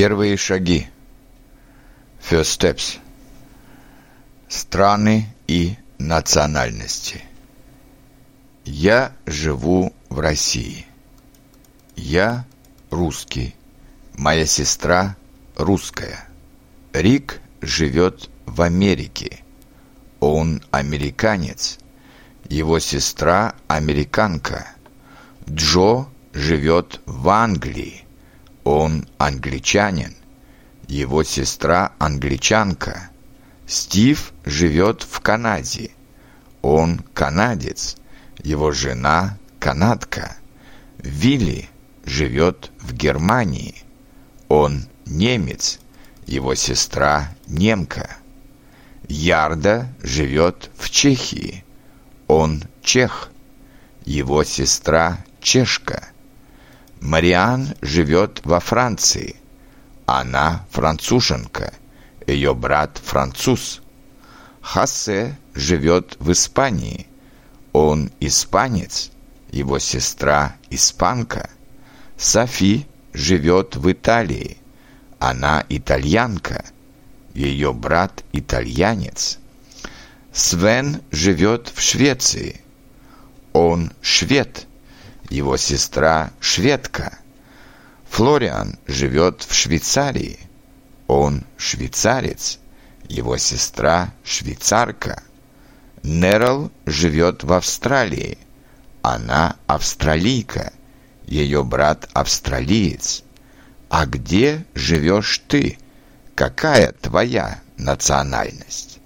Первые шаги. First steps. Страны и национальности. Я живу в России. Я русский. Моя сестра русская. Рик живет в Америке. Он американец. Его сестра американка. Джо живет в Англии. Он англичанин. Его сестра англичанка. Стив живет в Канаде. Он канадец. Его жена канадка. Вилли живет в Германии. Он немец. Его сестра немка. Ярда живет в Чехии. Он чех. Его сестра чешка. Мариан живет во Франции. Она француженка. Ее брат француз. Хасе живет в Испании. Он испанец. Его сестра испанка. Софи живет в Италии. Она итальянка. Ее брат итальянец. Свен живет в Швеции. Он швед. Его сестра шведка. Флориан живет в Швейцарии. Он швейцарец. Его сестра швейцарка. Нерл живет в Австралии. Она австралийка. Ее брат австралиец. А где живешь ты? Какая твоя национальность?